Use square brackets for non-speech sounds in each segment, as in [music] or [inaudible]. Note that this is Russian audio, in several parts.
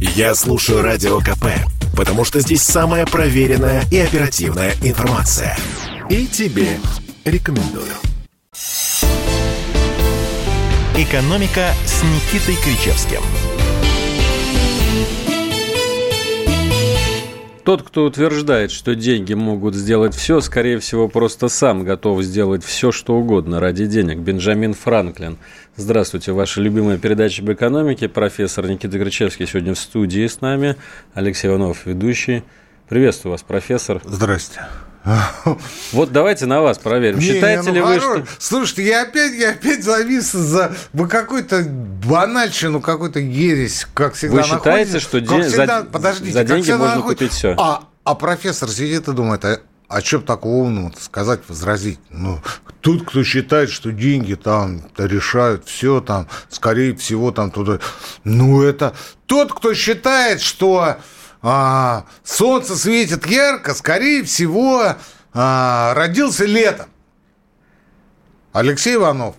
Я слушаю Радио КП, потому что здесь самая проверенная и оперативная информация. И тебе рекомендую. «Экономика» с Никитой Кричевским. Тот, кто утверждает, что деньги могут сделать все, скорее всего, просто сам готов сделать все, что угодно ради денег. Бенджамин Франклин. Здравствуйте, ваша любимая передача об экономике. Профессор Никита Кричевский сегодня в студии с нами. Алексей Иванов, ведущий. Приветствую вас, профессор. Здрасте. Вот давайте на вас проверим. Не, Считаете ну, ли вы, хорош. что... Слушайте, я опять, я опять завис за вы какой-то банальщину, какой-то ересь, как всегда Вы считаете, находите. что день- всегда- за- подождите, за деньги можно находите. купить всё? А, а профессор сидит и думает, а, а что такого умного сказать, возразить? Ну, тут, кто считает, что деньги там решают все, там, скорее всего, там туда... Ну, это тот, кто считает, что а, солнце светит ярко, скорее всего, а, родился летом. Алексей Иванов.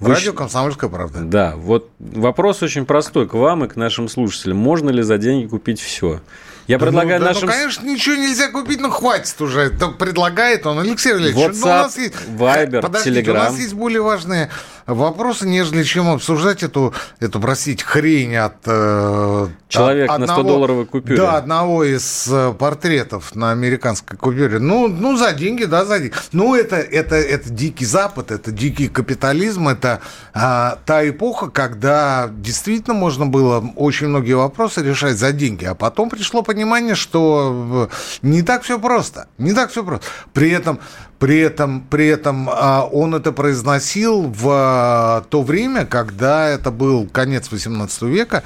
Вы Радио «Комсомольская правда». Да, вот вопрос очень простой к вам и к нашим слушателям. Можно ли за деньги купить все? Я Да предлагаю ну, да, нашим... ну, конечно, ничего нельзя купить, ну, хватит уже. Да предлагает он. Алексей Валерьевич, ну, у WhatsApp, нас есть... Viber, Подождите, Telegram. у нас есть более важные вопросы, нежели чем обсуждать эту, эту простите, хрень от... э, Человек от на одного- 100-долларовой купюре. Да, одного из э, портретов на американской купюре. Ну, ну за деньги, да, за деньги. Ну, это, это, это дикий Запад, это дикий капитализм, это а, та эпоха, когда действительно можно было очень многие вопросы решать за деньги. А потом пришло понимание, что э, не так все просто. Не так все просто. При этом, при этом, при этом а, он это произносил в а, то время, когда это был конец 18 века,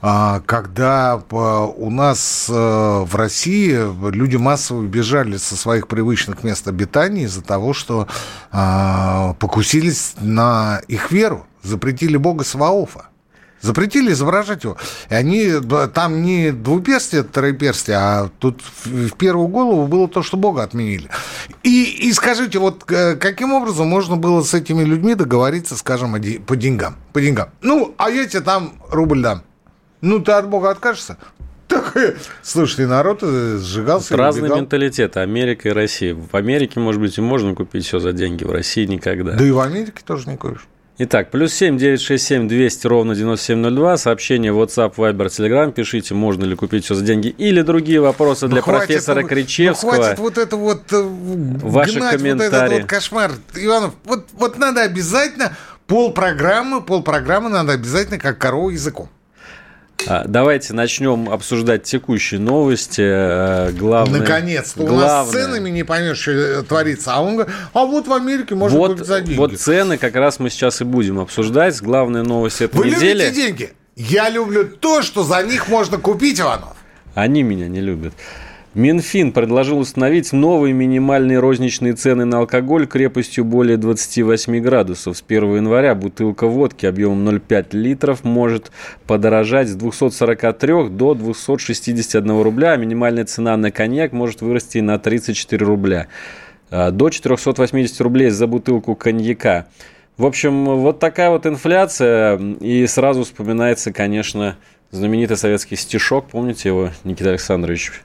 а, когда у нас в России люди массово бежали со своих привычных мест обитания из-за того, что покусились на их веру, запретили бога Саваофа. Запретили изображать его. И они, там не двуперстие, троеперстие, а тут в, первую голову было то, что Бога отменили. И, и скажите, вот э, каким образом можно было с этими людьми договориться, скажем, по деньгам? По деньгам. Ну, а я тебе там рубль дам. Ну, ты от Бога откажешься? Так, э, слушайте, народ э, сжигался. и Разные убегал. менталитеты, Америка и Россия. В Америке, может быть, и можно купить все за деньги, в России никогда. Да и в Америке тоже не куришь. Итак, плюс семь девять шесть семь двести ровно девяносто семь ноль два. Сообщение WhatsApp, Viber, Telegram. Пишите, можно ли купить все за деньги. Или другие вопросы для Ну, хватит, профессора ну, Кричевского. Ну, хватит вот это вот э, Ваши комментарии. вот этот вот кошмар. Иванов, вот, вот надо обязательно пол программы, пол программы надо обязательно как корову языком. А, Давайте начнем обсуждать текущие новости. Э, Главное, Наконец-то. У нас главное- с ценами не поймешь, что э, творится. А он говорит, а вот в Америке можно вот, купить за деньги. вот цены как раз мы сейчас и будем обсуждать. Главная новость этой Вы недели. любите деньги? Я люблю то, что за них можно купить, Иванов. Они меня не любят. Минфин предложил установить новые минимальные розничные цены на алкоголь крепостью более 28 градусов. С 1 января бутылка водки объемом 0,5 литров может подорожать с 243 до 261 рубля, а минимальная цена на коньяк может вырасти на 34 рубля. А, До 480 рублей за бутылку коньяка. В общем, вот такая вот инфляция. И сразу вспоминается, конечно, знаменитый советский стишок. Помните его, Никита Александрович?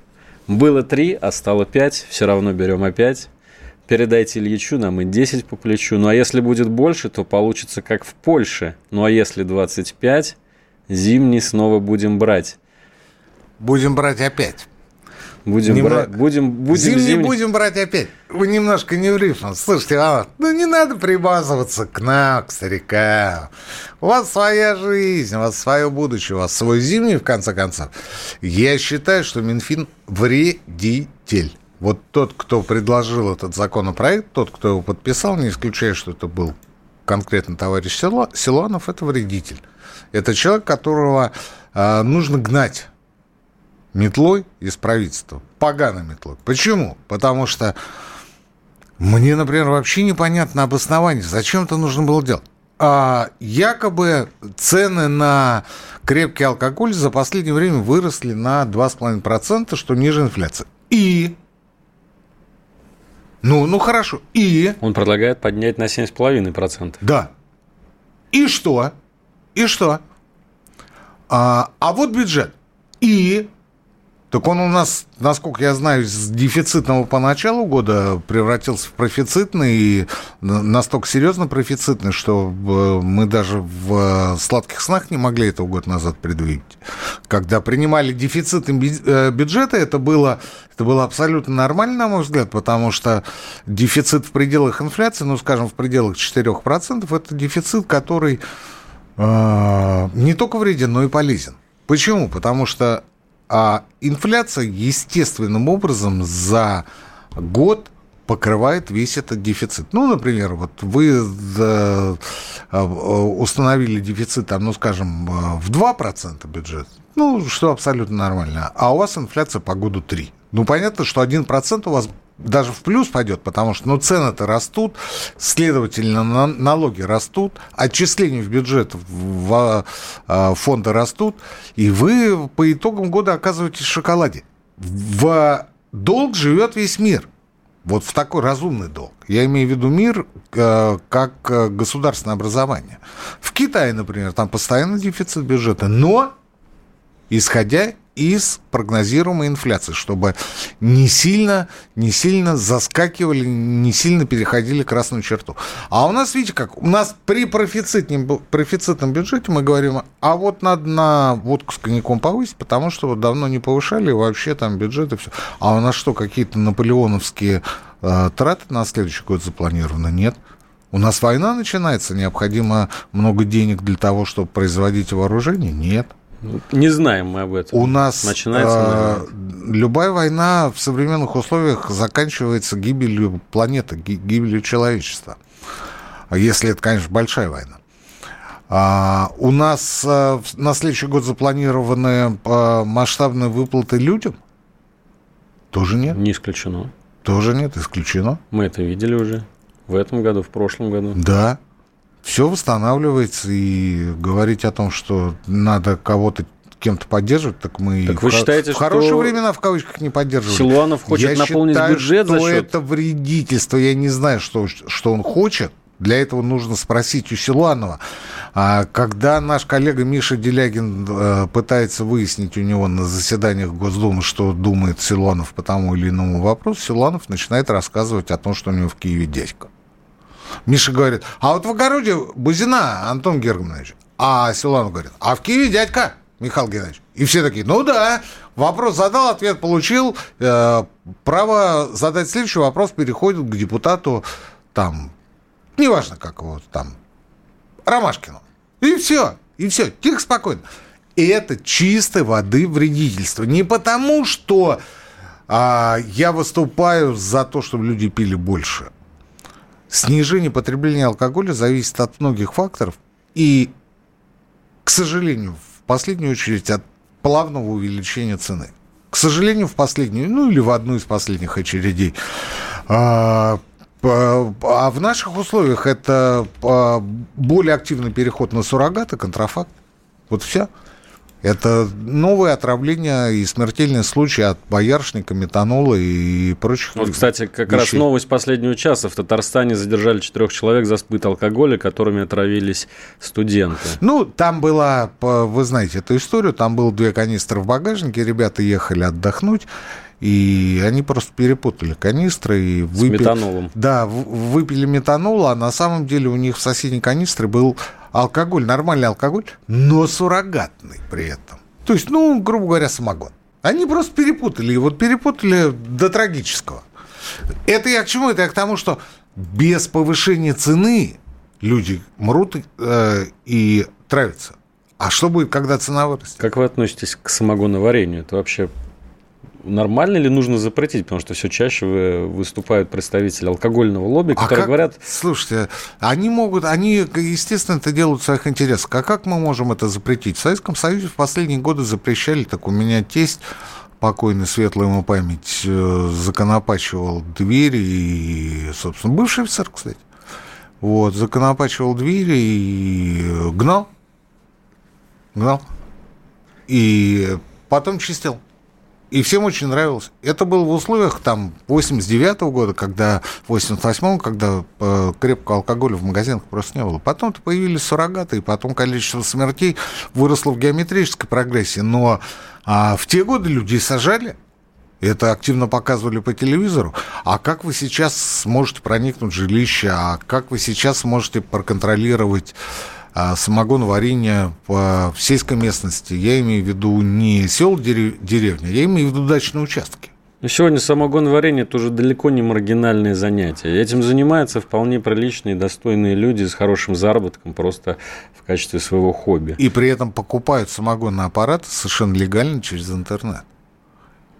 Было три, а стало пять. Все равно берем опять. Передайте Ильичу, нам и 10 по плечу. Ну а если будет больше, то получится как в Польше. Ну а если 25, зимний снова будем брать. Будем брать опять. Будем Немного- брать. Будем, будем Зимний зимний- будем брать опять. Вы немножко не в рифм. Слушайте, Иванов, ну не надо прибазываться к нам, к старикам. У вас своя жизнь, у вас свое будущее, у вас свой зимний, в конце концов. Я считаю, что Минфин вредитель. Вот тот, кто предложил этот законопроект, тот, кто его подписал, не исключая, что это был конкретно товарищ Силуанов, это вредитель. Это человек, которого а, нужно гнать метлой из правительства. Поганой метлой. Почему? Потому что мне, например, вообще непонятно обоснование. Зачем это нужно было делать? А, якобы цены на крепкий алкоголь за последнее время выросли на 2,5%, что ниже инфляции. И... Ну, ну хорошо. И... Он предлагает поднять на 7,5%. Да. И что? И что? А, а вот бюджет. И так он у нас, насколько я знаю, с дефицитного по началу года превратился в профицитный, и настолько серьезно профицитный, что э, мы даже в сладких снах не могли этого год назад предвидеть. Когда принимали дефицитный э, бюджета, это было, это было абсолютно нормально, на мой взгляд, потому что дефицит в пределах инфляции, ну, скажем, в пределах 4%, это дефицит, который э, не только вреден, но и полезен. Почему? Потому что а инфляция естественным образом за год покрывает весь этот дефицит. Ну, например, вот вы э, установили дефицит, там, ну, скажем, в 2% бюджета, ну, что абсолютно нормально, а у вас инфляция по году 3%. Ну, понятно, что 1% у вас даже в плюс пойдет, потому что ну, цены-то растут, следовательно, на, налоги растут, отчисления в бюджет в, в фонды растут, и вы по итогам года оказываетесь в шоколаде. В долг живет весь мир. Вот в такой разумный долг. Я имею в виду мир э, как э, государственное образование. В Китае, например, там постоянно дефицит бюджета, но исходя из прогнозируемой инфляции, чтобы не сильно, не сильно заскакивали, не сильно переходили красную черту. А у нас, видите как, у нас при профицитном, профицитном бюджете мы говорим, а вот надо на водку с коньяком повысить, потому что вот давно не повышали вообще там бюджеты все. А у нас что, какие-то наполеоновские э, траты на следующий год запланированы? Нет. У нас война начинается, необходимо много денег для того, чтобы производить вооружение? Нет. Не знаем мы об этом. У нас Начинается, э, любая война в современных условиях заканчивается гибелью планеты, гибелью человечества. Если это, конечно, большая война. А, у нас а, на следующий год запланированы а, масштабные выплаты людям? Тоже нет? Не исключено. Тоже нет, исключено. Мы это видели уже в этом году, в прошлом году. Да все восстанавливается, и говорить о том, что надо кого-то кем-то поддерживать, так мы так вы в, считаете, в хорошие времена в кавычках не поддерживали. Силуанов хочет я наполнить считаю, бюджет что за счет... это вредительство. Я не знаю, что, что он хочет. Для этого нужно спросить у Силуанова. А когда наш коллега Миша Делягин э, пытается выяснить у него на заседаниях Госдумы, что думает Силуанов по тому или иному вопросу, Силуанов начинает рассказывать о том, что у него в Киеве дядька. Миша говорит, а вот в огороде Бузина, Антон Гергманович. А Силанов говорит, а в Киеве дядька Михаил Геннадьевич. И все такие, ну да, вопрос задал, ответ получил. Э, право задать следующий вопрос переходит к депутату, там, неважно как его там, Ромашкину. И все, и все, тихо, спокойно. И это чистой воды вредительство. Не потому, что а, я выступаю за то, чтобы люди пили больше, снижение потребления алкоголя зависит от многих факторов и, к сожалению, в последнюю очередь от плавного увеличения цены. К сожалению, в последнюю, ну или в одну из последних очередей. А, а в наших условиях это а, более активный переход на суррогаты, контрафакт. Вот все. Это новые отравления и смертельные случаи от боярышника, метанола и прочих Вот, кстати, как вещей. раз новость последнего часа. В Татарстане задержали четырех человек за сбыт алкоголя, которыми отравились студенты. Ну, там была, вы знаете эту историю, там было две канистры в багажнике, ребята ехали отдохнуть, и они просто перепутали канистры и выпили... С метанолом. Да, выпили метанол, а на самом деле у них в соседней канистре был алкоголь, нормальный алкоголь, но суррогатный при этом. То есть, ну, грубо говоря, самогон. Они просто перепутали, и вот перепутали до трагического. Это я к чему? Это я к тому, что без повышения цены люди мрут э, и травятся. А что будет, когда цена вырастет? Как вы относитесь к самогоноварению? Это вообще нормально ли нужно запретить? Потому что все чаще выступают представители алкогольного лобби, а которые а как, говорят... Слушайте, они могут, они, естественно, это делают в своих интересах. А как мы можем это запретить? В Советском Союзе в последние годы запрещали, так у меня тесть покойный, светлая ему память, э, законопачивал двери и, собственно, бывший офицер, кстати, вот, законопачивал двери и гнал, гнал, и потом чистил. И всем очень нравилось. Это было в условиях там 89 -го года, когда, 88 когда э, крепкого алкоголя в магазинах просто не было. Потом-то появились суррогаты, и потом количество смертей выросло в геометрической прогрессии. Но а, в те годы людей сажали, это активно показывали по телевизору. А как вы сейчас сможете проникнуть в жилище? А как вы сейчас сможете проконтролировать а, самогоноварение в сельской местности? Я имею в виду не сел деревня, я имею в виду дачные участки. Но сегодня самогоноварение – это уже далеко не маргинальное занятие. Этим занимаются вполне приличные, достойные люди с хорошим заработком просто в качестве своего хобби. И при этом покупают самогонный аппарат совершенно легально через интернет.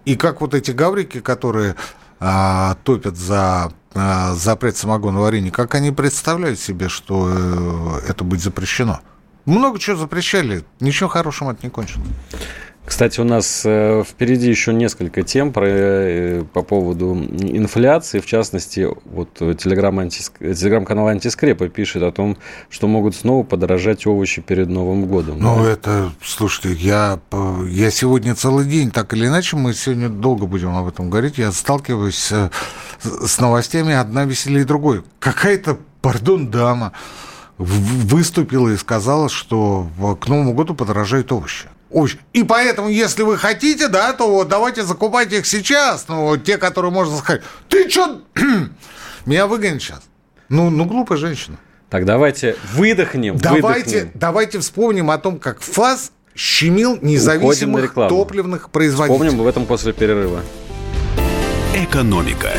И как вот эти гаврики, которые а, топят за запрет самогонного варенья, как они представляют себе, что э, это будет запрещено? Много чего запрещали, ничего хорошим это не кончилось. Кстати, у нас э, впереди еще несколько тем про, э, по поводу инфляции. В частности, вот телеграм-канал телеграм «Антискрепа» пишет о том, что могут снова подорожать овощи перед Новым годом. Ну, да? это, слушайте, я, я сегодня целый день, так или иначе, мы сегодня долго будем об этом говорить, я сталкиваюсь с новостями одна веселее другой. Какая-то, пардон, дама выступила и сказала, что к Новому году подорожают овощи. Очень. И поэтому, если вы хотите, да, то вот давайте закупайте их сейчас. Ну, те, которые можно сказать. Ты что? [clears throat] Меня выгонят сейчас. Ну, ну, глупая женщина. Так давайте выдохнем. Давайте, выдохнем. давайте вспомним о том, как ФАС щемил независимых топливных производителей. Вспомним об этом после перерыва. Экономика.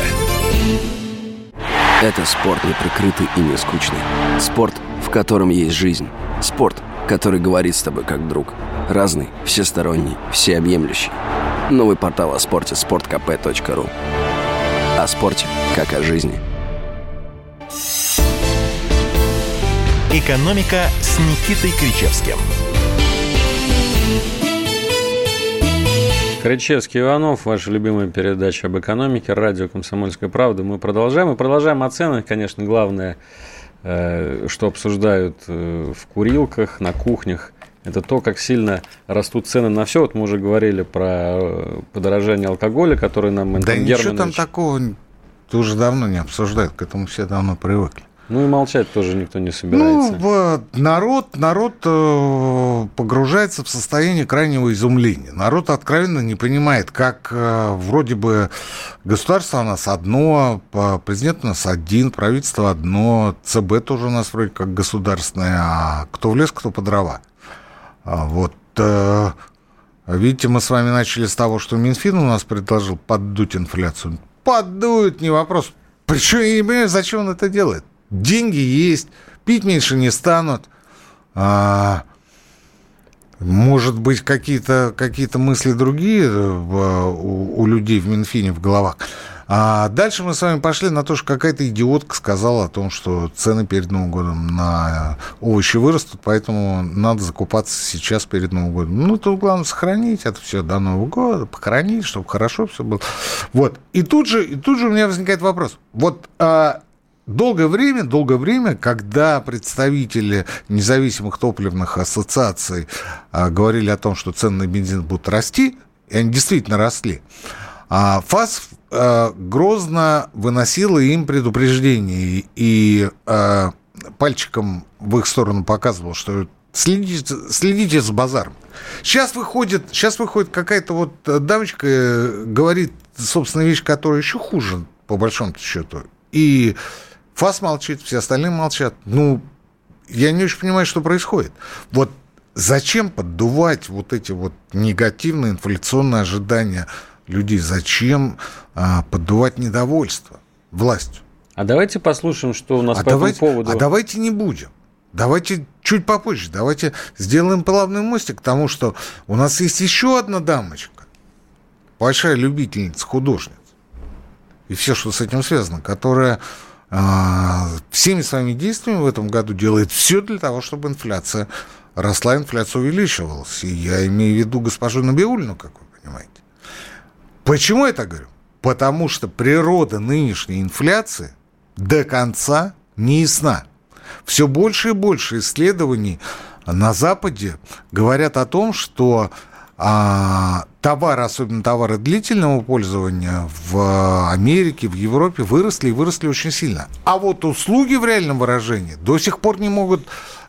Это спорт не прикрытый и не скучный. Спорт, в котором есть жизнь. Спорт, который говорит с тобой как друг – Разный, всесторонний, всеобъемлющий. Новый портал о спорте – sportkp.ru О спорте, как о жизни. «Экономика» с Никитой Кричевским. Кричевский Иванов, ваша любимая передача об экономике, радио «Комсомольская правда». Мы продолжаем. Мы продолжаем о ценах, конечно, главное, что обсуждают э, в курилках, на кухнях это то, как сильно растут цены на все. Вот мы уже говорили про э, подорожание алкоголя, который нам Да ничего Германович... там такого уже давно не обсуждают, к этому все давно привыкли. Ну и молчать тоже никто не собирается. Ну, народ, народ э, погружается в состояние крайнего изумления. Народ откровенно не понимает, как э, вроде бы государство у нас одно, президент у нас один, правительство одно, ЦБ тоже у нас вроде как государственное, а кто в лес, кто по дрова. А вот э, видите, мы с вами начали с того, что Минфин у нас предложил поддуть инфляцию. Поддует, не вопрос. Причем я не понимаю, зачем он это делает. Деньги есть, пить меньше не станут. А, может быть, какие-то какие мысли другие э, у, у людей в Минфине в головах. А дальше мы с вами пошли на то, что какая-то идиотка сказала о том, что цены перед Новым годом на овощи вырастут, поэтому надо закупаться сейчас перед Новым годом. Ну, тут главное сохранить это все до Нового года, похоронить, чтобы хорошо все было. Вот. И тут же, и тут же у меня возникает вопрос. Вот а, Долгое время, долгое время, когда представители независимых топливных ассоциаций а, говорили о том, что цены на бензин будут расти, и они действительно росли, а ФАС э, грозно выносила им предупреждение и э, пальчиком в их сторону показывал, что следите, следите за базаром. Сейчас выходит, сейчас выходит какая-то вот дамочка, э, говорит, собственно, вещь, которая еще хуже, по большому счету. И ФАС молчит, все остальные молчат. Ну, я не очень понимаю, что происходит. Вот зачем поддувать вот эти вот негативные инфляционные ожидания людей. Зачем а, поддувать недовольство властью? А давайте послушаем, что у нас а по давайте, этому поводу. А давайте не будем. Давайте чуть попозже. Давайте сделаем плавный мостик к тому, что у нас есть еще одна дамочка, большая любительница, художница, и все, что с этим связано, которая всеми своими действиями в этом году делает все для того, чтобы инфляция росла, инфляция увеличивалась. И я имею в виду госпожу Набиулину, как вы понимаете. Почему я так говорю? Потому что природа нынешней инфляции до конца не ясна. Все больше и больше исследований на Западе говорят о том, что а, товары, особенно товары длительного пользования в Америке, в Европе выросли и выросли очень сильно. А вот услуги в реальном выражении до сих пор не могут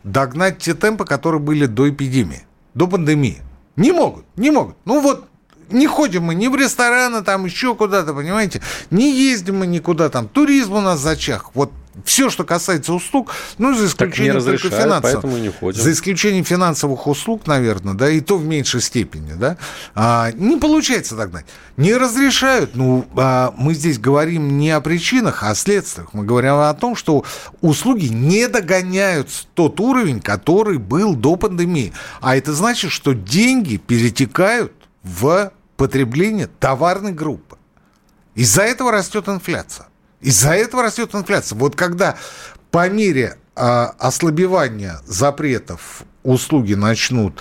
догнать те темпы, которые были до эпидемии, до пандемии. Не могут, не могут. Ну вот не ходим мы ни в рестораны, там еще куда-то, понимаете? Не ездим мы никуда там. Туризм у нас зачах. Вот все, что касается услуг, ну, за исключением только финансовых. не ходим. За исключением финансовых услуг, наверное, да, и то в меньшей степени, да, а, не получается догнать. Не разрешают. Ну, а, мы здесь говорим не о причинах, а о следствиях. Мы говорим о том, что услуги не догоняют тот уровень, который был до пандемии. А это значит, что деньги перетекают в потребление товарной группы. Из-за этого растет инфляция. Из-за этого растет инфляция. Вот когда по мере э, ослабевания запретов услуги начнут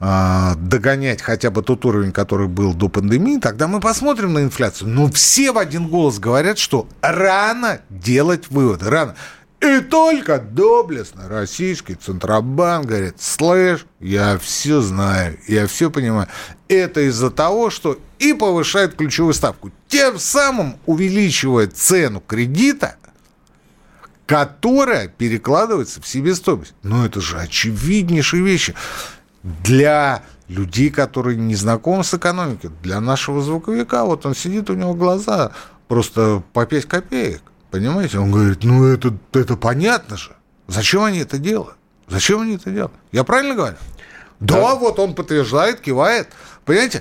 э, догонять хотя бы тот уровень, который был до пандемии, тогда мы посмотрим на инфляцию. Но все в один голос говорят, что рано делать выводы. Рано. И только доблестно российский Центробанк говорит, слышь, я все знаю, я все понимаю. Это из-за того, что и повышает ключевую ставку, тем самым увеличивает цену кредита, которая перекладывается в себестоимость. Ну, это же очевиднейшие вещи. Для людей, которые не знакомы с экономикой, для нашего звуковика, вот он сидит, у него глаза просто по 5 копеек. Понимаете? Он говорит, ну это, это понятно же. Зачем они это делают? Зачем они это делают? Я правильно говорю? Да, да вот он подтверждает, кивает. Понимаете?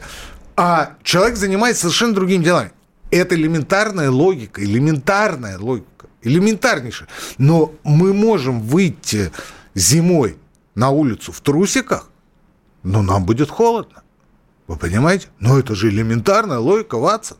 А человек занимается совершенно другими делами. Это элементарная логика, элементарная логика, элементарнейшая. Но мы можем выйти зимой на улицу в трусиках, но нам будет холодно. Вы понимаете? Но это же элементарная логика, Ватсон.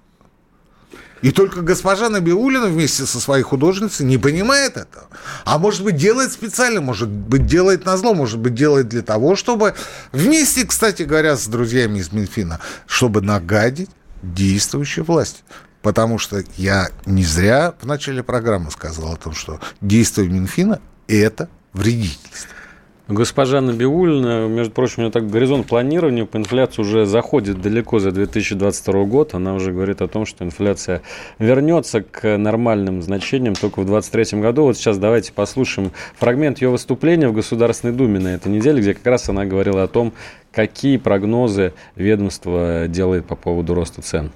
И только госпожа Набиулина вместе со своей художницей не понимает этого. А может быть, делает специально, может быть, делает на зло, может быть, делает для того, чтобы вместе, кстати говоря, с друзьями из Минфина, чтобы нагадить действующей власти. Потому что я не зря в начале программы сказал о том, что действие Минфина – это вредительство. Госпожа Набиулина, между прочим, у нее так горизонт планирования по инфляции уже заходит далеко за 2022 год. Она уже говорит о том, что инфляция вернется к нормальным значениям только в 2023 году. Вот сейчас давайте послушаем фрагмент ее выступления в Государственной Думе на этой неделе, где как раз она говорила о том, какие прогнозы ведомство делает по поводу роста цен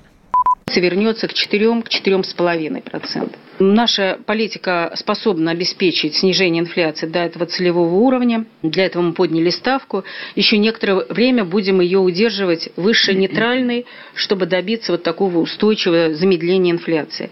вернется к 4-4,5%. Наша политика способна обеспечить снижение инфляции до этого целевого уровня. Для этого мы подняли ставку. Еще некоторое время будем ее удерживать выше нейтральной, чтобы добиться вот такого устойчивого замедления инфляции.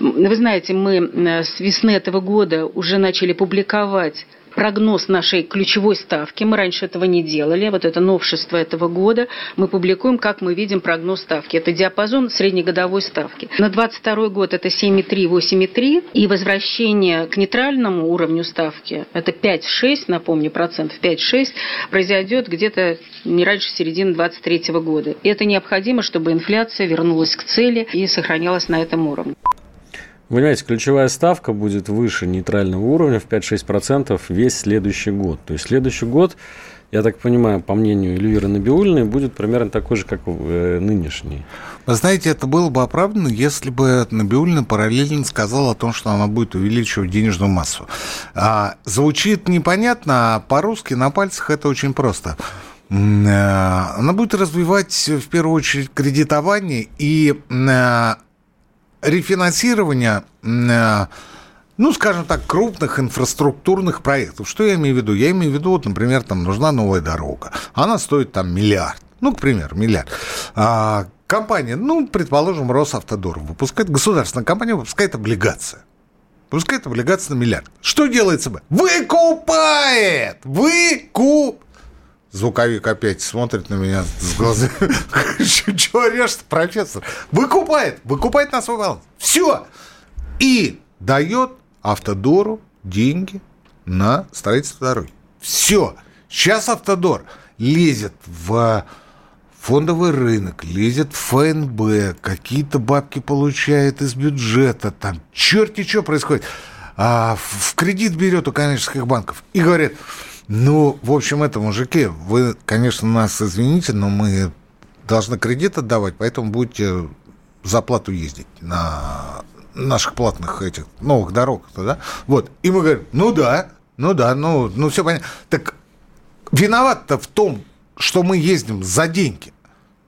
Вы знаете, мы с весны этого года уже начали публиковать прогноз нашей ключевой ставки. Мы раньше этого не делали. Вот это новшество этого года. Мы публикуем, как мы видим прогноз ставки. Это диапазон среднегодовой ставки. На 22 год это 7,3, 8,3. И возвращение к нейтральному уровню ставки, это 5-6, напомню, процентов 5-6, произойдет где-то не раньше середины 23 года. И это необходимо, чтобы инфляция вернулась к цели и сохранялась на этом уровне. Вы понимаете, ключевая ставка будет выше нейтрального уровня в 5-6% весь следующий год. То есть следующий год, я так понимаю, по мнению Эльвиры Набиулиной, будет примерно такой же, как э, нынешний. Вы знаете, это было бы оправдано, если бы Набиулина параллельно сказала о том, что она будет увеличивать денежную массу. А, звучит непонятно, а по-русски на пальцах это очень просто э, она будет развивать в первую очередь кредитование и э, рефинансирования, э, ну, скажем так, крупных инфраструктурных проектов. Что я имею в виду? Я имею в виду, вот, например, там нужна новая дорога. Она стоит там миллиард. Ну, к примеру, миллиард. А, компания, ну, предположим, Росавтодор выпускает, государственная компания выпускает облигации. Выпускает облигации на миллиард. Что делает ЦБ? Выкупает! Выкуп! Звуковик опять смотрит на меня с глазами. [laughs] Чего орешь профессор? Выкупает, выкупает на свой баланс. Все. И дает Автодору деньги на строительство дороги. Все. Сейчас Автодор лезет в фондовый рынок, лезет в ФНБ, какие-то бабки получает из бюджета, там черти что происходит. А в кредит берет у коммерческих банков и говорит, ну, в общем, это, мужики, вы, конечно, нас извините, но мы должны кредит отдавать, поэтому будете за плату ездить на наших платных этих новых дорог, да? Вот. И мы говорим, ну да, ну да, ну, ну все понятно. Так виноват-то в том, что мы ездим за деньги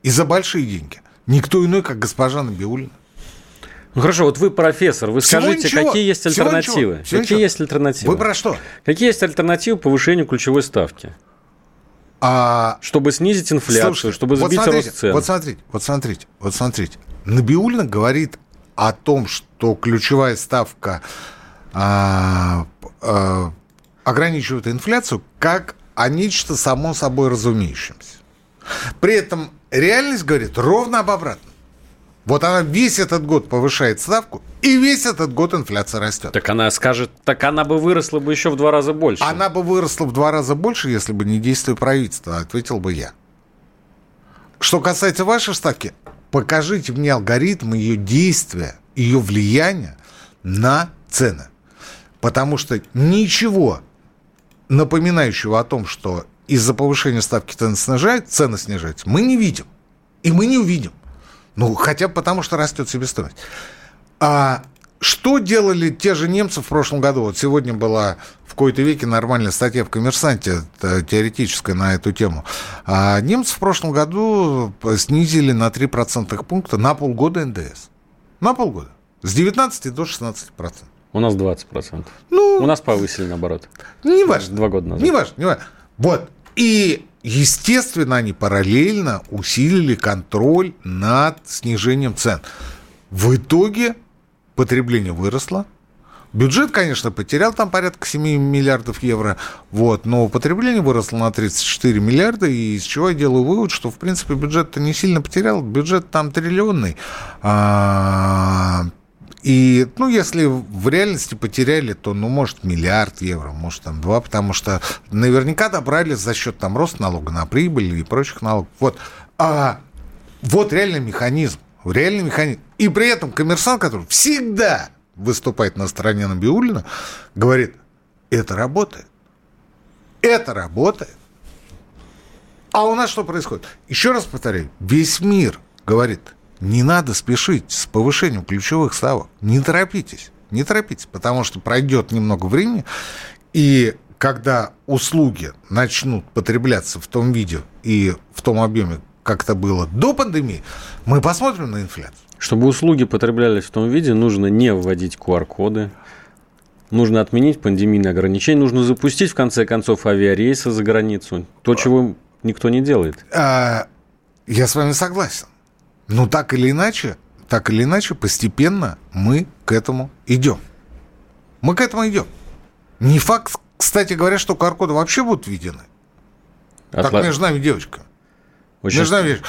и за большие деньги. Никто иной, как госпожа Набиулина. Ну хорошо, вот вы профессор, вы Всего скажите, ничего. какие есть альтернативы? Всего Всего какие ничего. есть альтернативы? Вы про что? Какие есть альтернативы повышению ключевой ставки? А... Чтобы снизить инфляцию, Слушайте, чтобы сбить вот смотрите, рост цен. Вот смотрите, вот смотрите, вот смотрите. Набиулина говорит о том, что ключевая ставка а, а, ограничивает инфляцию, как о нечто само собой разумеющемся. При этом реальность говорит ровно об обратном. Вот она весь этот год повышает ставку, и весь этот год инфляция растет. Так она скажет, так она бы выросла бы еще в два раза больше. Она бы выросла в два раза больше, если бы не действие правительства, ответил бы я. Что касается вашей ставки, покажите мне алгоритм ее действия, ее влияния на цены. Потому что ничего напоминающего о том, что из-за повышения ставки цены снижают, цены снижаются, мы не видим. И мы не увидим. Ну, хотя бы потому, что растет себестоимость. А что делали те же немцы в прошлом году? Вот сегодня была в кои-то веке нормальная статья в «Коммерсанте», теоретическая на эту тему. А немцы в прошлом году снизили на 3 процентных пункта на полгода НДС. На полгода. С 19 до 16 процентов. У нас 20 процентов. Ну, У нас повысили, наоборот. Не важно. Два года назад. Не важно, не важно. Вот. И Естественно, они параллельно усилили контроль над снижением цен. В итоге потребление выросло. Бюджет, конечно, потерял там порядка 7 миллиардов евро, вот, но потребление выросло на 34 миллиарда, и из чего я делаю вывод, что, в принципе, бюджет-то не сильно потерял, бюджет там триллионный, а, и, ну, если в реальности потеряли, то, ну, может, миллиард евро, может, там два, потому что наверняка добрали за счет там роста налога на прибыль и прочих налогов. Вот. А вот реальный механизм. Реальный механизм. И при этом коммерсант, который всегда выступает на стороне Набиулина, говорит, это работает. Это работает. А у нас что происходит? Еще раз повторяю, весь мир говорит, не надо спешить с повышением ключевых ставок. Не торопитесь. Не торопитесь, потому что пройдет немного времени, и когда услуги начнут потребляться в том виде и в том объеме, как это было до пандемии, мы посмотрим на инфляцию. Чтобы услуги потреблялись в том виде, нужно не вводить QR-коды, нужно отменить пандемийные ограничения, нужно запустить, в конце концов, авиарейсы за границу. То, чего никто не делает. А, я с вами согласен. Но так или иначе, так или иначе, постепенно мы к этому идем. Мы к этому идем. Не факт, кстати говоря, что QR-коды вообще будут введены. Отла... Так между нами девочка. Очень... Между нами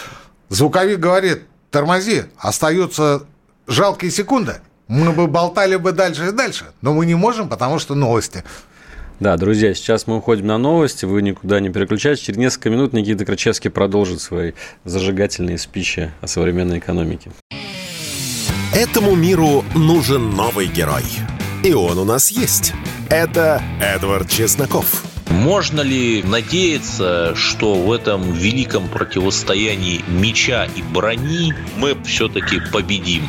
звуковик говорит, тормози, остается жалкие секунды. Мы бы болтали бы дальше и дальше, но мы не можем, потому что новости. Да, друзья, сейчас мы уходим на новости, вы никуда не переключайтесь. Через несколько минут Никита Крычевский продолжит свои зажигательные спичи о современной экономике. Этому миру нужен новый герой. И он у нас есть. Это Эдвард Чесноков. Можно ли надеяться, что в этом великом противостоянии меча и брони мы все-таки победим?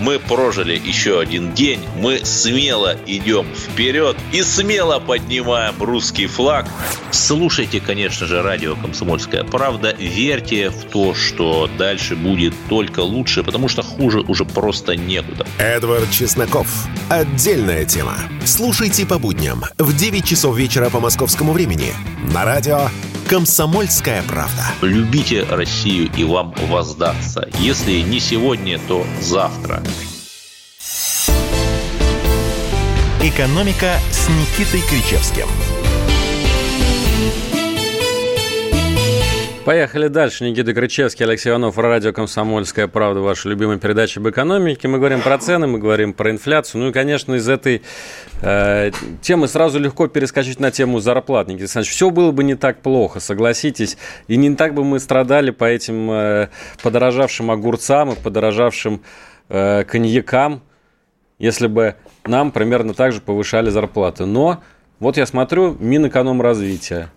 Мы прожили еще один день, мы смело идем вперед и смело поднимаем русский флаг. Слушайте, конечно же, радио «Комсомольская правда», верьте в то, что дальше будет только лучше, потому что хуже уже просто некуда. Эдвард Чесноков. Отдельная тема. Слушайте по будням в 9 часов вечера по московскому времени на радио «Комсомольская правда». Любите Россию и вам воздастся. Если не сегодня, то завтра. «Экономика» с Никитой Кричевским – Поехали дальше. Никита Крычевский, Алексей Иванов, радио «Комсомольская правда», ваша любимая передача об экономике. Мы говорим про цены, мы говорим про инфляцию. Ну и, конечно, из этой э, темы сразу легко перескочить на тему зарплат. Никита Александрович, все было бы не так плохо, согласитесь. И не так бы мы страдали по этим э, подорожавшим огурцам и подорожавшим э, коньякам, если бы нам примерно так же повышали зарплаты. Но вот я смотрю, Минэкономразвития.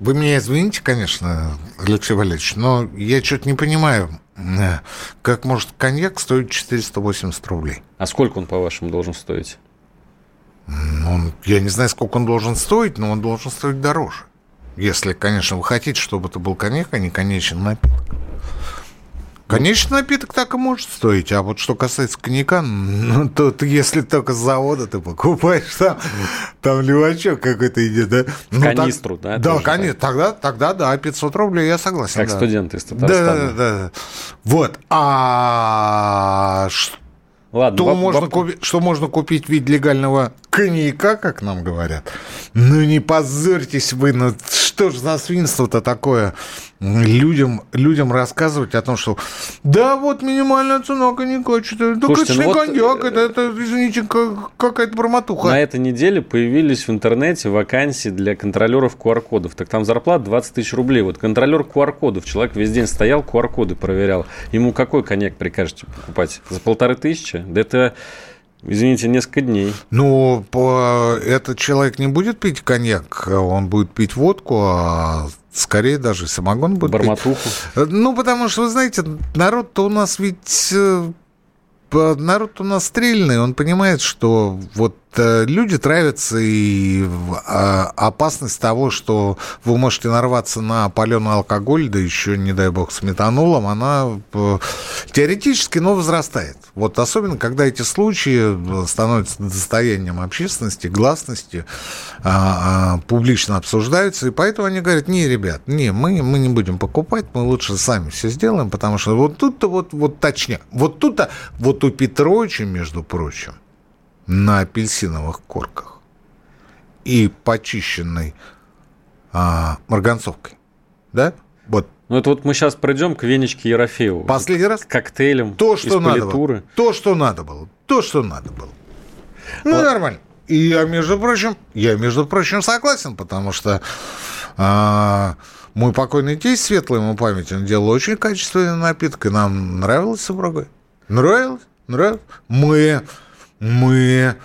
Вы меня извините, конечно, Алексей Валерьевич, но я что-то не понимаю, э, как может коньяк стоить 480 рублей? А сколько он, по-вашему, должен стоить? Ну, я не знаю, сколько он должен стоить, но он должен стоить дороже. Если, конечно, вы хотите, чтобы это был коньяк, а не конечный напиток. Конечный напиток так и может стоить, а вот что касается коньяка, ну, то ты, если только с завода ты покупаешь, там, там левачок какой-то идет, да? Ну, канистру, так, да? Да, канистру, тогда, тогда, да, 500 рублей, я согласен. Как да. студенты из Татарстана. Да, да, да. Вот, а Ладно, то можно воп... купить, что можно купить в виде легального коньяка, как нам говорят. Ну не позорьтесь вы, ну что ж за свинство-то такое? людям, людям рассказывать о том, что да, вот минимальная цена коньяка, что-то, да, Слушайте, это ну вот коньяк, это, это, извините, какая-то бормотуха. На этой неделе появились в интернете вакансии для контролеров QR-кодов. Так там зарплата 20 тысяч рублей. Вот контролер QR-кодов, человек весь день стоял, QR-коды проверял. Ему какой коньяк прикажете покупать? За полторы тысячи? Да это Извините, несколько дней. Ну, этот человек не будет пить коньяк, он будет пить водку, а скорее даже самогон будет Барматуху. пить. Ну, потому что, вы знаете, народ-то у нас ведь... Э, народ у нас стрельный, он понимает, что вот люди травятся, и а, опасность того, что вы можете нарваться на паленый алкоголь, да еще, не дай бог, с метанолом, она э, теоретически, но возрастает. Вот особенно, когда эти случаи становятся достоянием общественности, гласности, а, а, публично обсуждаются, и поэтому они говорят, не, ребят, не, мы, мы не будем покупать, мы лучше сами все сделаем, потому что вот тут-то вот, вот точнее, вот тут-то, вот у Петровича, между прочим, на апельсиновых корках и почищенной а, марганцовкой. Да? Вот. Ну, это вот мы сейчас пройдем к Венечке Ерофееву. Последний раз? К коктейлям То, что надо было. То, что надо было. То, что надо было. Ну, вот. нормально. И я, между прочим, я, между прочим, согласен, потому что а, мой покойный тесть, светлый ему память, он делал очень качественный напиток, и нам нравилось с Нравилось? Нравилось? Мы мы,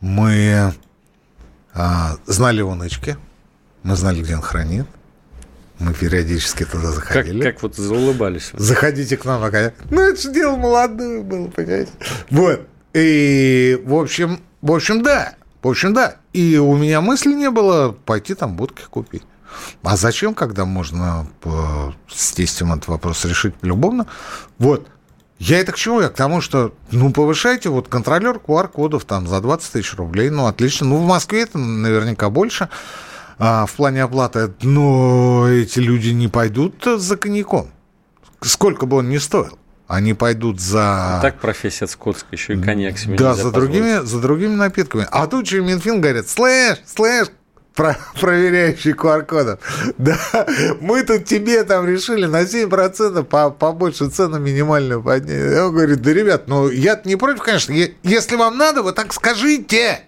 мы а, знали его нычки, мы знали, где он хранит. Мы периодически туда заходили. Как, как вот заулыбались. Заходите к нам, а Ну, это же дело молодое было, понимаете? Вот. И, в общем, в общем, да. В общем, да. И у меня мысли не было пойти там будки купить. А зачем, когда можно по, с тестем этот вопрос решить любовно? Вот. Я это к чему? Я к тому, что, ну, повышайте, вот контролер QR-кодов там за 20 тысяч рублей, ну, отлично. Ну, в Москве это наверняка больше а, в плане оплаты, но эти люди не пойдут за коньяком. Сколько бы он ни стоил. Они пойдут за... И так профессия скотская, еще и коньяк себе Да, за другими, за другими напитками. А тут же Минфин говорит, слышь, слышь, про проверяющий QR-кодов. [laughs] Да, мы тут тебе там решили на 7% по побольше цену минимальную поднять. Он говорит, да, ребят, ну я не против, конечно. Если вам надо, вы так скажите.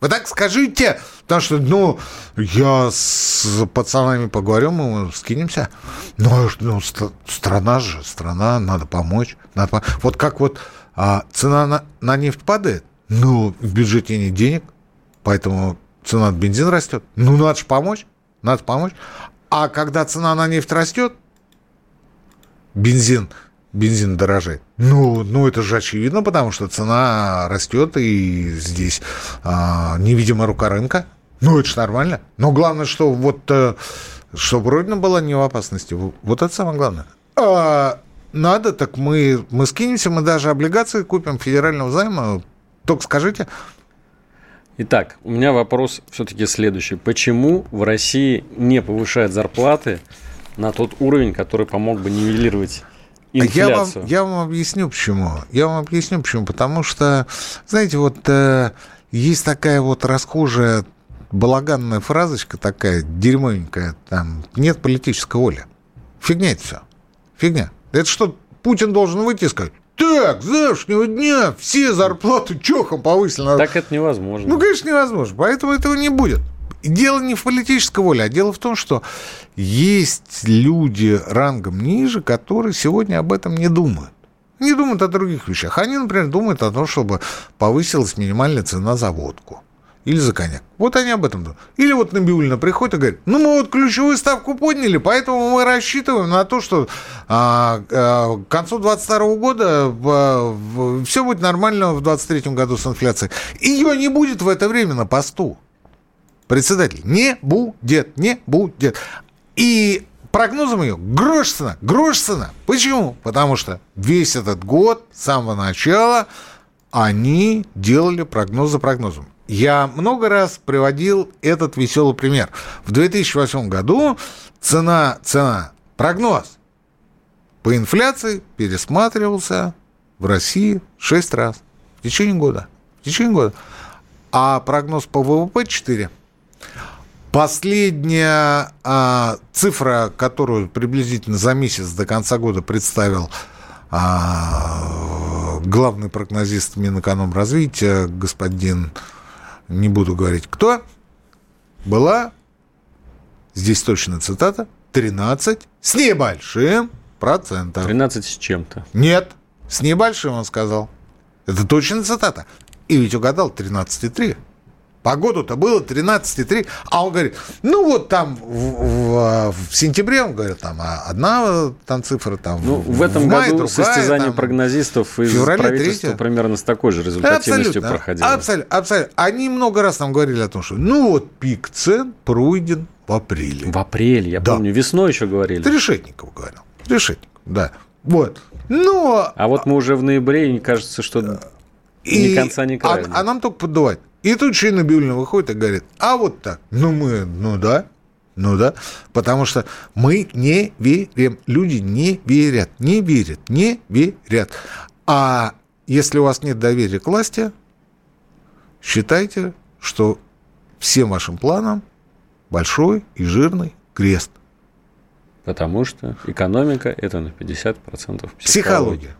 Вы так скажите. Потому что, ну, я с пацанами поговорю, мы скинемся. Ну, ну страна же, страна, надо помочь. Надо, вот как вот а, цена на, на нефть падает, ну, в бюджете нет денег, поэтому цена на бензин растет. Ну, надо же помочь. Надо помочь. А когда цена на нефть растет, бензин, бензин дорожает. Ну, ну, это же очевидно, потому что цена растет, и здесь а, невидимая рука рынка. Ну, это же нормально. Но главное, что вот, а, чтобы Родина была не в опасности. Вот это самое главное. А, надо, так мы, мы скинемся, мы даже облигации купим федерального займа. Только скажите, Итак, у меня вопрос все-таки следующий. Почему в России не повышают зарплаты на тот уровень, который помог бы нивелировать инфляцию? Я вам, я вам объясню почему. Я вам объясню почему. Потому что, знаете, вот э, есть такая вот расхожая балаганная фразочка такая, дерьмовенькая, там, нет политической воли. Фигня это все. Фигня. Это что, Путин должен выйти и сказать, так, с завтрашнего дня все зарплаты чохом повысили. Так это невозможно. Ну, конечно, невозможно. Поэтому этого не будет. Дело не в политической воле, а дело в том, что есть люди рангом ниже, которые сегодня об этом не думают. Не думают о других вещах. Они, например, думают о том, чтобы повысилась минимальная цена за водку. Или за коньяк. Вот они об этом думают. Или вот Набиулина приходит и говорит, ну, мы вот ключевую ставку подняли, поэтому мы рассчитываем на то, что а, а, к концу 2022 года а, все будет нормально в 2023 году с инфляцией. Ее не будет в это время на посту. Председатель, не будет, не будет. И прогнозом ее грош цена, грош цена. Почему? Потому что весь этот год, с самого начала, они делали прогноз за прогнозом. Я много раз приводил этот веселый пример. В 2008 году цена, цена, прогноз по инфляции пересматривался в России 6 раз в течение года. В течение года. А прогноз по ВВП 4. Последняя а, цифра, которую приблизительно за месяц до конца года представил а, главный прогнозист Минэкономразвития господин не буду говорить кто, была, здесь точно цитата, 13 с небольшим процентом. 13 с чем-то. Нет, с небольшим, он сказал. Это точно цитата. И ведь угадал 13,3. Погоду-то было 13,3. А он говорит, ну вот там в, в, в сентябре, он говорит, там а одна там цифра, там ну, в, в этом в мае, году другая, состязание там, прогнозистов из правительства 3. примерно с такой же результативностью абсолютно, проходило. Абсолютно, абсолютно. Они много раз нам говорили о том, что ну вот пик цен пройден в апреле. В апреле, я да. помню, весной еще говорили. Решетников говорил. Решетников, да. Вот. Но... А вот мы уже в ноябре, и кажется, что и... ни конца, ни края. А, а нам только поддувать. И тут Шейна Бюльна выходит и говорит, а вот так. Ну мы, ну да, ну да, потому что мы не верим. Люди не верят, не верят, не верят. А если у вас нет доверия к власти, считайте, что всем вашим планам большой и жирный крест. Потому что экономика – это на 50% психология. психология.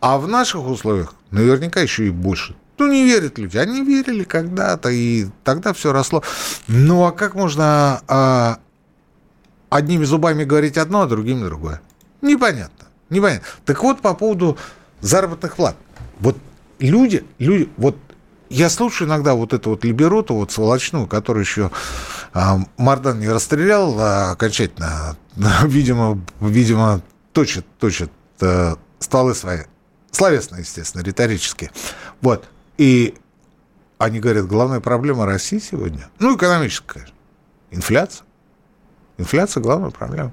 А в наших условиях наверняка еще и больше. Ну, не верят люди. Они верили когда-то, и тогда все росло. Ну, а как можно а, одними зубами говорить одно, а другими другое? Непонятно. Непонятно. Так вот, по поводу заработных плат. Вот люди, люди, вот я слушаю иногда вот эту вот либероту, вот сволочную, которую еще а, Мардан не расстрелял а, окончательно. [laughs] Видимо, видимо, точит, точит а, стволы свои. Словесно, естественно, риторически. Вот. И они говорят, главная проблема России сегодня, ну, экономическая, инфляция. Инфляция – главная проблема.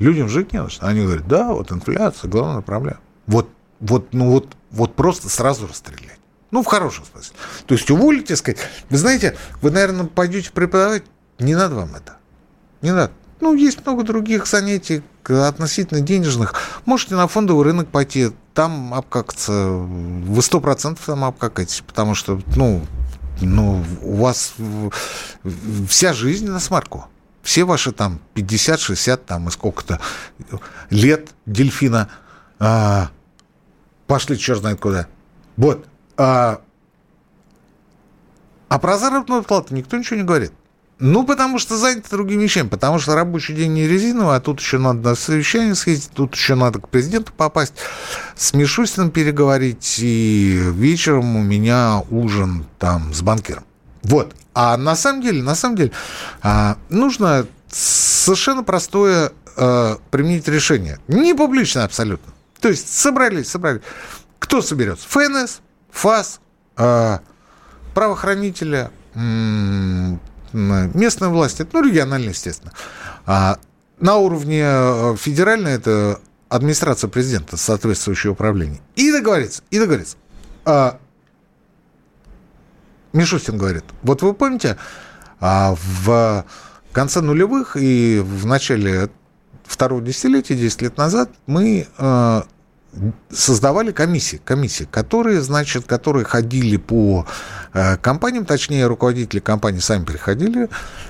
Людям жить не на. Они говорят, да, вот инфляция – главная проблема. Вот, вот, ну вот, вот просто сразу расстрелять. Ну, в хорошем смысле. То есть уволите, сказать, вы знаете, вы, наверное, пойдете преподавать, не надо вам это. Не надо. Ну, есть много других занятий относительно денежных. Можете на фондовый рынок пойти, там обкакаться. Вы сто процентов там обкакаетесь, потому что, ну, ну, у вас вся жизнь на смарку. Все ваши там 50, 60 там и сколько-то лет дельфина а, пошли черт знает куда. Вот. А, а про заработную плату никто ничего не говорит. Ну, потому что заняты другими вещами, потому что рабочий день не резиновый, а тут еще надо на совещание съездить, тут еще надо к президенту попасть, с Мишустиным переговорить, и вечером у меня ужин там с банкиром. Вот. А на самом деле, на самом деле, а, нужно совершенно простое а, применить решение. Не публичное абсолютно. То есть собрались, собрались. Кто соберется? ФНС, ФАС, а, правоохранителя, местная власть, ну, региональная, естественно. А на уровне э, федеральной это администрация президента, соответствующее управление. И договориться, и договориться. А, Мишустин говорит, вот вы помните, а, в конце нулевых и в начале второго десятилетия, 10 лет назад, мы э, создавали комиссии, комиссии, которые, значит, которые ходили по э, компаниям, точнее, руководители компаний сами приходили э,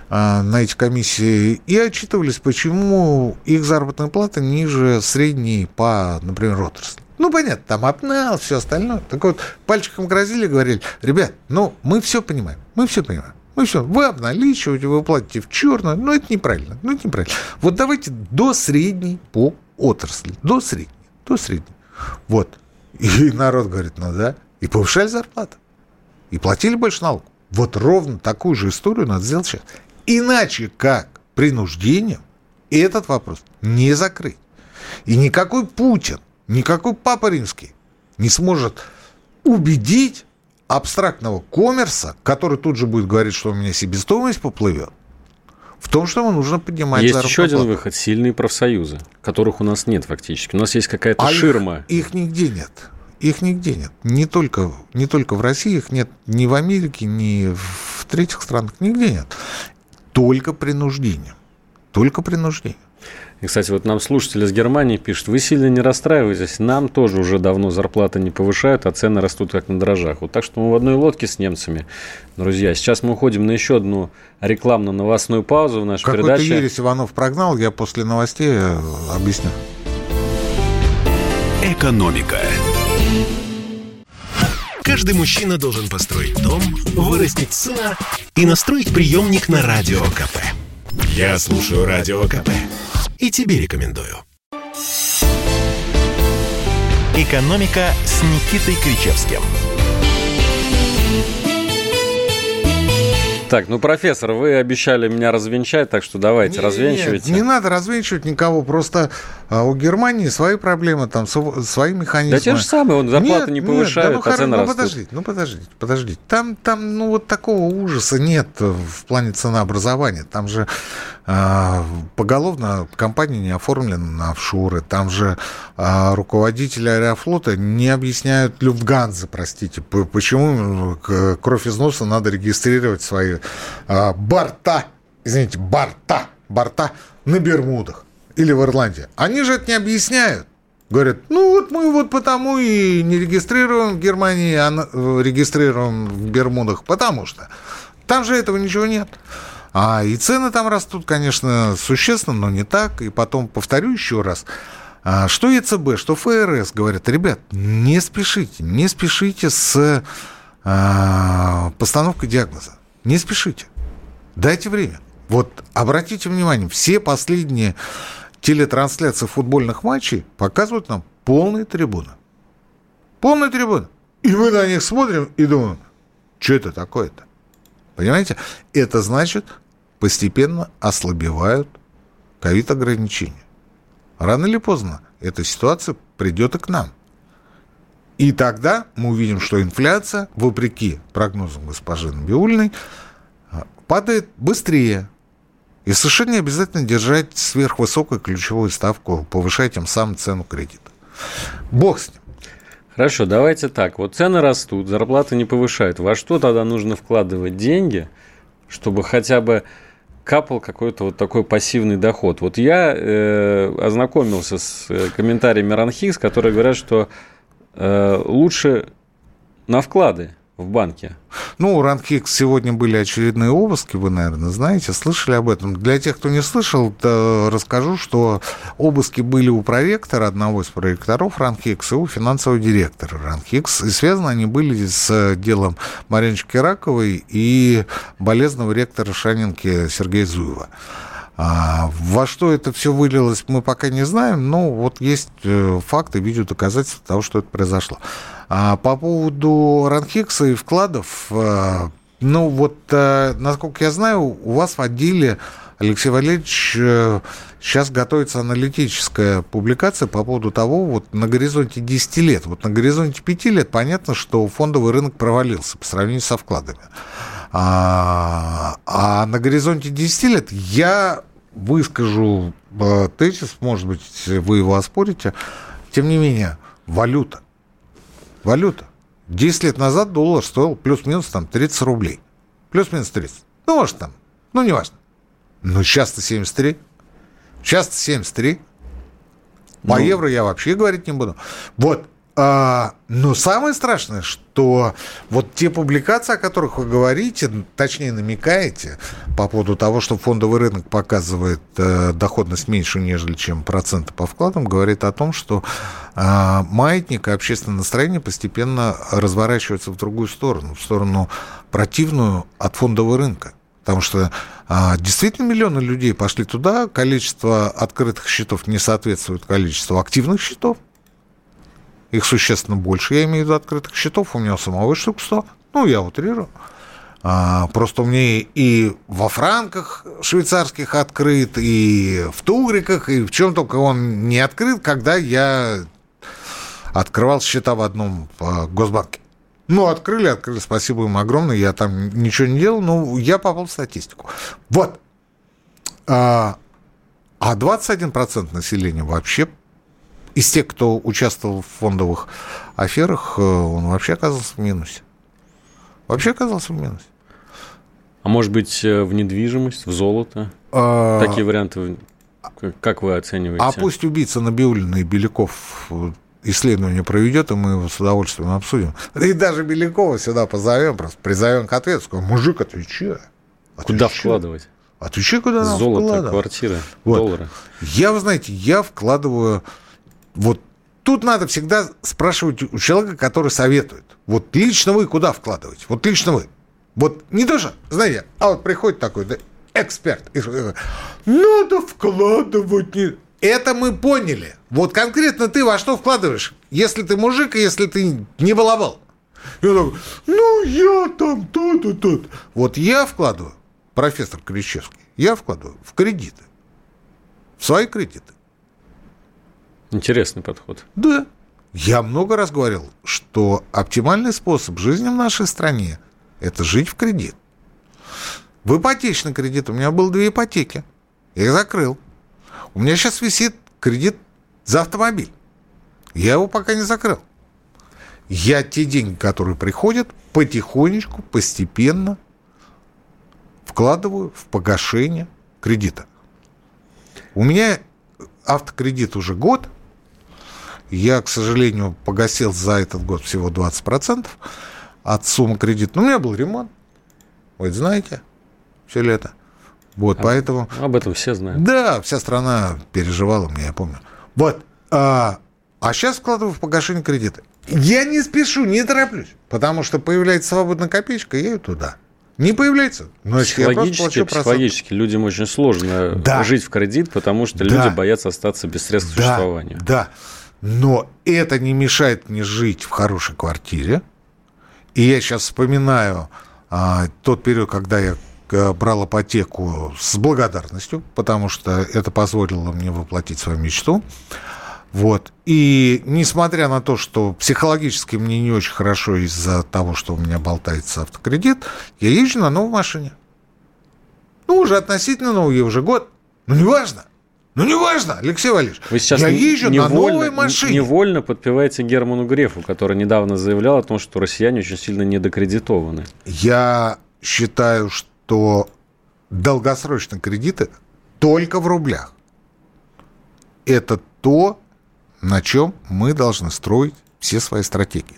на эти комиссии и отчитывались, почему их заработная плата ниже средней по, например, отрасли. Ну, понятно, там обнал, все остальное. Так вот, пальчиком грозили, говорили, ребят, ну, мы все понимаем, мы все понимаем. Мы все, вы обналичиваете, вы платите в черную, но это неправильно, ну, это неправильно. Вот давайте до средней по отрасли, до средней, до средней. Вот. И [laughs] народ говорит, ну да. И повышали зарплату. И платили больше налог. Вот ровно такую же историю надо сделать сейчас. Иначе как принуждением этот вопрос не закрыть. И никакой Путин, никакой Папа Римский не сможет убедить абстрактного коммерса, который тут же будет говорить, что у меня себестоимость поплывет, в том, что ему нужно поднимать Есть еще один выход – сильные профсоюзы, которых у нас нет фактически. У нас есть какая-то а ширма. Их, их нигде нет. Их нигде нет. Не только, не только в России, их нет ни в Америке, ни в третьих странах. Нигде нет. Только принуждением. Только принуждением. И, кстати, вот нам слушатели из Германии пишут, вы сильно не расстраивайтесь, нам тоже уже давно зарплаты не повышают, а цены растут как на дрожжах. Вот так что мы в одной лодке с немцами, друзья. Сейчас мы уходим на еще одну рекламно-новостную паузу в нашей Какой передаче. Какой ересь Иванов прогнал, я после новостей э, объясню. Экономика. Каждый мужчина должен построить дом, вырастить сына и настроить приемник на Радио КП. Я слушаю Радио КП и тебе рекомендую. «Экономика» с Никитой Кричевским. Так, ну, профессор, вы обещали меня развенчать, так что давайте, не, развенчивайте. Нет, не надо развенчивать никого, просто а, у Германии свои проблемы, там свои механизмы. Да те же самые, он зарплату нет, не повышает, нет, да, ну, а цены ну, растут. Подождите, ну, подождите, подождите. Там, там, ну, вот такого ужаса нет в плане ценообразования. Там же а, поголовно компания не оформлена на офшоры, там же а, руководители аэрофлота не объясняют Люфтганзы, простите, почему кровь из носа надо регистрировать свои борта, извините, борта, борта на Бермудах или в Ирландии. Они же это не объясняют. Говорят, ну вот мы вот потому и не регистрируем в Германии, а регистрируем в Бермудах, потому что там же этого ничего нет. А и цены там растут, конечно, существенно, но не так. И потом повторю еще раз, а, что ЕЦБ, что ФРС говорят, ребят, не спешите, не спешите с а, постановкой диагноза. Не спешите. Дайте время. Вот обратите внимание, все последние телетрансляции футбольных матчей показывают нам полные трибуны. Полные трибуны. И мы на них смотрим и думаем, что это такое-то? Понимаете? Это значит, постепенно ослабевают ковид-ограничения. Рано или поздно эта ситуация придет и к нам. И тогда мы увидим, что инфляция, вопреки прогнозам госпожи Набиульной, падает быстрее. И совершенно не обязательно держать сверхвысокую ключевую ставку, повышать тем самым цену кредита. Бог с ним. Хорошо, давайте так. Вот цены растут, зарплаты не повышают. Во что тогда нужно вкладывать деньги, чтобы хотя бы капал какой-то вот такой пассивный доход. Вот я э, ознакомился с э, комментариями Ранхикс, которые говорят, что лучше на вклады в банке. Ну, у Ранхикс сегодня были очередные обыски, вы, наверное, знаете, слышали об этом. Для тех, кто не слышал, расскажу, что обыски были у проректора, одного из проректоров Ранхикс, и у финансового директора Ранхикс. И связаны они были с делом Мариночки Раковой и болезного ректора Шанинки Сергея Зуева. А во что это все вылилось, мы пока не знаем, но вот есть э, факты, видеодоказательства того, что это произошло. А по поводу Ранхикса и вкладов, э, ну вот, э, насколько я знаю, у вас в отделе, Алексей Валерьевич, сейчас готовится аналитическая публикация по поводу того, вот на горизонте 10 лет, вот на горизонте 5 лет понятно, что фондовый рынок провалился по сравнению со вкладами. А, а на горизонте 10 лет я выскажу э, тезис, может быть, вы его оспорите. Тем не менее, валюта. Валюта. 10 лет назад доллар стоил плюс-минус там 30 рублей. Плюс-минус 30. Ну, может, там. Ну, не важно. Но сейчас-то 73. Сейчас-то 73. По ну... евро я вообще говорить не буду. Вот. А, но самое страшное, что вот те публикации, о которых вы говорите, точнее намекаете по поводу того, что фондовый рынок показывает э, доходность меньше, нежели чем проценты по вкладам, говорит о том, что э, маятник и общественное настроение постепенно разворачиваются в другую сторону, в сторону противную от фондового рынка. Потому что а, действительно миллионы людей пошли туда, количество открытых счетов не соответствует количеству активных счетов. Их существенно больше. Я имею в виду открытых счетов. У меня самого штук 100. Ну, я утрирую. А, просто у меня и во франках швейцарских открыт, и в тугриках, и в чем только он не открыт, когда я открывал счета в одном а, госбанке. Ну, открыли, открыли, спасибо им огромное, я там ничего не делал, но я попал в статистику. Вот. А, а 21% населения вообще из тех, кто участвовал в фондовых аферах, э, он вообще оказался в минусе. Вообще оказался в минусе. А может быть, э, в недвижимость, в золото? А... Такие варианты, как вы оцениваете? А пусть убийца Набиулина и Беляков э, исследование проведет, и мы его с удовольствием обсудим. И даже Белякова сюда позовем, просто призовем к ответу, скажем, мужик, отвечай. отвечай. Куда вкладывать? Отвечай, куда надо Золото, вкладывать. квартиры, вот. доллары. Я, вы знаете, я вкладываю... Вот тут надо всегда спрашивать у человека, который советует. Вот лично вы куда вкладываете? Вот лично вы. Вот не то, что, знаете, а вот приходит такой да, эксперт и надо вкладывать. Не... Это мы поняли. Вот конкретно ты во что вкладываешь? Если ты мужик, и если ты не баловал. Я такой, ну, я там то-то, то Вот я вкладываю, профессор Кричевский, я вкладываю в кредиты. В свои кредиты. Интересный подход. Да. Я много раз говорил, что оптимальный способ жизни в нашей стране – это жить в кредит. В ипотечный кредит у меня было две ипотеки. Я их закрыл. У меня сейчас висит кредит за автомобиль. Я его пока не закрыл. Я те деньги, которые приходят, потихонечку, постепенно вкладываю в погашение кредита. У меня автокредит уже год, я, к сожалению, погасил за этот год всего 20% от суммы кредита. Но у меня был ремонт. Вы знаете, все лето. Вот, а, поэтому... Об этом все знают. Да, вся страна переживала мне, я помню. Вот. А, а сейчас вкладываю в погашение кредита. Я не спешу, не тороплюсь, потому что появляется свободная копеечка, я ее туда. Не появляется. Но психологически, психологически людям очень сложно да. жить в кредит, потому что да. люди боятся остаться без средств да. существованию. Да, но это не мешает мне жить в хорошей квартире. И я сейчас вспоминаю а, тот период, когда я а, брал ипотеку с благодарностью, потому что это позволило мне воплотить свою мечту. Вот. И несмотря на то, что психологически мне не очень хорошо из-за того, что у меня болтается автокредит, я езжу на новой машине. Ну, уже относительно новый, уже год. Ну, неважно. Ну, неважно, Алексей Валерьевич. Вы сейчас я езжу невольно, на новой машине. Невольно подпеваете Герману Грефу, который недавно заявлял о том, что россияне очень сильно недокредитованы. Я считаю, что долгосрочные кредиты только в рублях. Это то, на чем мы должны строить все свои стратегии.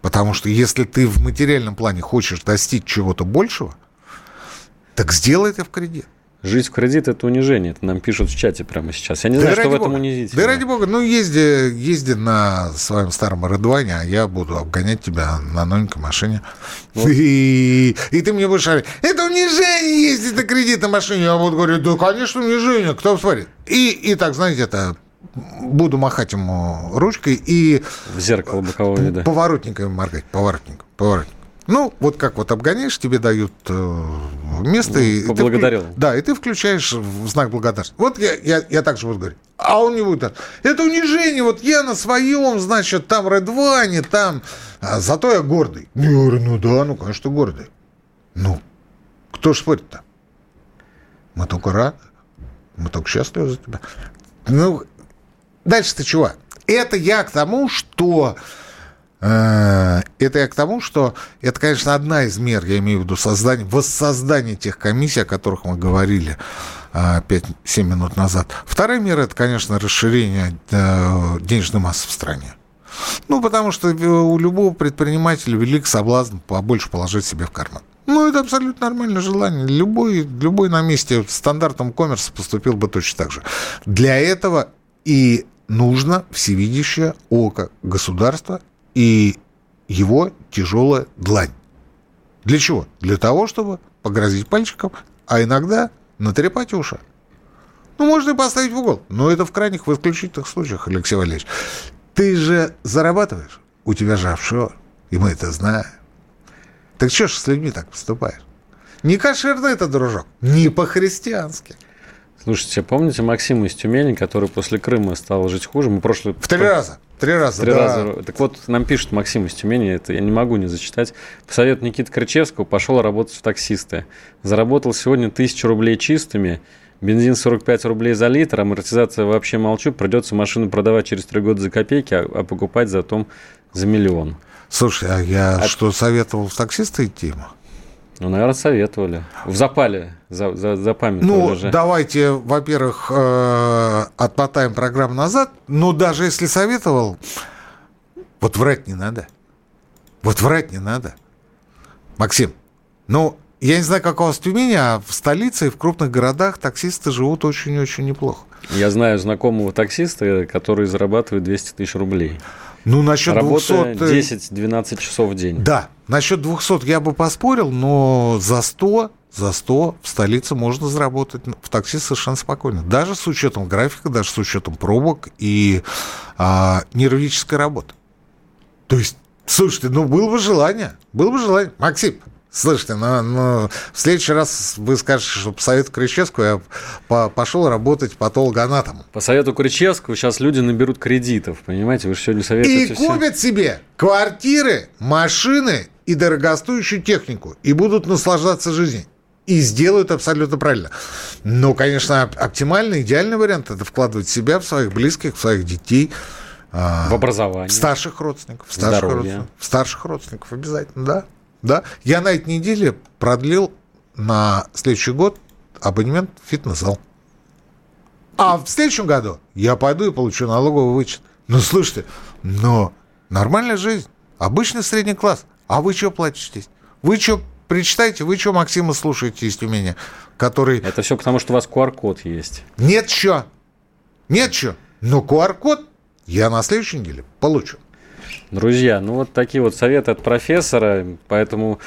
Потому что если ты в материальном плане хочешь достичь чего-то большего, так сделай это в кредит. Жить в кредит – это унижение. Это нам пишут в чате прямо сейчас. Я не да знаю, что в этом унизительно. Да ради бога, ну езди, езди на своем старом Редване, а я буду обгонять тебя на новенькой машине. Вот. [laughs] И, и ты мне будешь говорить, это унижение ездить на кредит на машине. Я буду говорить, да, конечно, унижение, кто смотрит. И, и так, знаете, это буду махать ему ручкой и... В зеркало бокового вида. Поворотниками моргать, поворотник, поворотник. Ну, вот как вот обгоняешь, тебе дают э, место. Ну, и поблагодарил. Ты, да, и ты включаешь в знак благодарности. Вот я, я, я так же буду говорить. А он не будет. Это унижение. Вот я на своем, значит, там Редване, там... А, зато я гордый. Я говорю, ну да, ну, конечно, гордый. Ну, кто ж спорит-то? Мы только рады. Мы только счастливы за тебя. Ну, дальше-то чего? Это я к тому, что Э, это я к тому, что это, конечно, одна из мер, я имею в виду создание, воссоздание тех комиссий, о которых мы говорили 5-7 э, минут назад. Вторая мера – это, конечно, расширение э, денежной массы в стране. Ну, потому что у любого предпринимателя велик соблазн побольше положить себе в карман. Ну, это абсолютно нормальное желание. Любой, любой на месте стандартом коммерса поступил бы точно так же. Для этого и нужно всевидящее око государства и его тяжелая длань. Для чего? Для того, чтобы погрозить пальчиком, а иногда натрепать уши. Ну, можно и поставить в угол, но это в крайних, в исключительных случаях, Алексей Валерьевич. Ты же зарабатываешь, у тебя же офшор, и мы это знаем. Так что ж с людьми так поступаешь? Не кошерно это, дружок, не по-христиански. Слушайте, помните Максима из Тюмени, который после Крыма стал жить хуже? Мы прошлый... В три раза. Три раза, Три да. раза. Так вот, нам пишет Максим из Тюмени, это я не могу не зачитать. По совету Никиты Крычевского пошел работать в таксисты. Заработал сегодня тысячу рублей чистыми, бензин 45 рублей за литр, амортизация вообще молчу, придется машину продавать через три года за копейки, а, а покупать затом за миллион. Слушай, а я что, советовал в таксиста идти? Ну, наверное, советовали. В запале, за, за, запамятовали Ну, же. давайте, во-первых, э, отмотаем программу назад. Но даже если советовал, вот врать не надо. Вот врать не надо. Максим, ну, я не знаю, как у вас в Тюмени, а в столице и в крупных городах таксисты живут очень-очень неплохо. Я знаю знакомого таксиста, который зарабатывает 200 тысяч рублей. Ну, насчет Работая 200... 10-12 часов в день. Да, насчет 200 я бы поспорил, но за 100, за 100 в столице можно заработать в такси совершенно спокойно. Даже с учетом графика, даже с учетом пробок и а, нервической работы. То есть, слушайте, ну было бы желание, было бы желание. Максим, Слышите, ну, ну, в следующий раз вы скажете, что по совету Кричевского я по пошел работать патологоанатомом. По совету Кричевского сейчас люди наберут кредитов, понимаете? Вы же сегодня И советуете все. купят себе квартиры, машины и дорогостоящую технику. И будут наслаждаться жизнью. И сделают абсолютно правильно. Но, конечно, оп- оптимальный, идеальный вариант – это вкладывать себя в своих близких, в своих детей, а, В образование. в старших родственников. В старших, Здоровье. родственников, в старших родственников обязательно, да. Да. Я на этой неделе продлил на следующий год абонемент в фитнес-зал. А в следующем году я пойду и получу налоговый вычет. Ну, слушайте, но нормальная жизнь, обычный средний класс. А вы что платитесь? Вы что причитаете? Вы что Максима слушаете из Тюмени, который... Это все потому, что у вас QR-код есть. Нет что. Нет что. Но QR-код я на следующей неделе получу. Друзья, ну вот такие вот советы от профессора, поэтому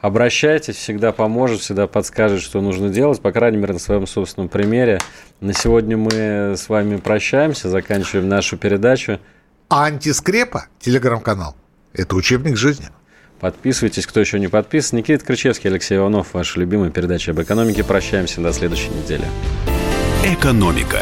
обращайтесь, всегда поможет, всегда подскажет, что нужно делать, по крайней мере, на своем собственном примере. На сегодня мы с вами прощаемся, заканчиваем нашу передачу. Антискрепа, телеграм-канал, это учебник жизни. Подписывайтесь, кто еще не подписан. Никита Крычевский, Алексей Иванов, ваша любимая передача об экономике. Прощаемся до следующей недели. «Экономика».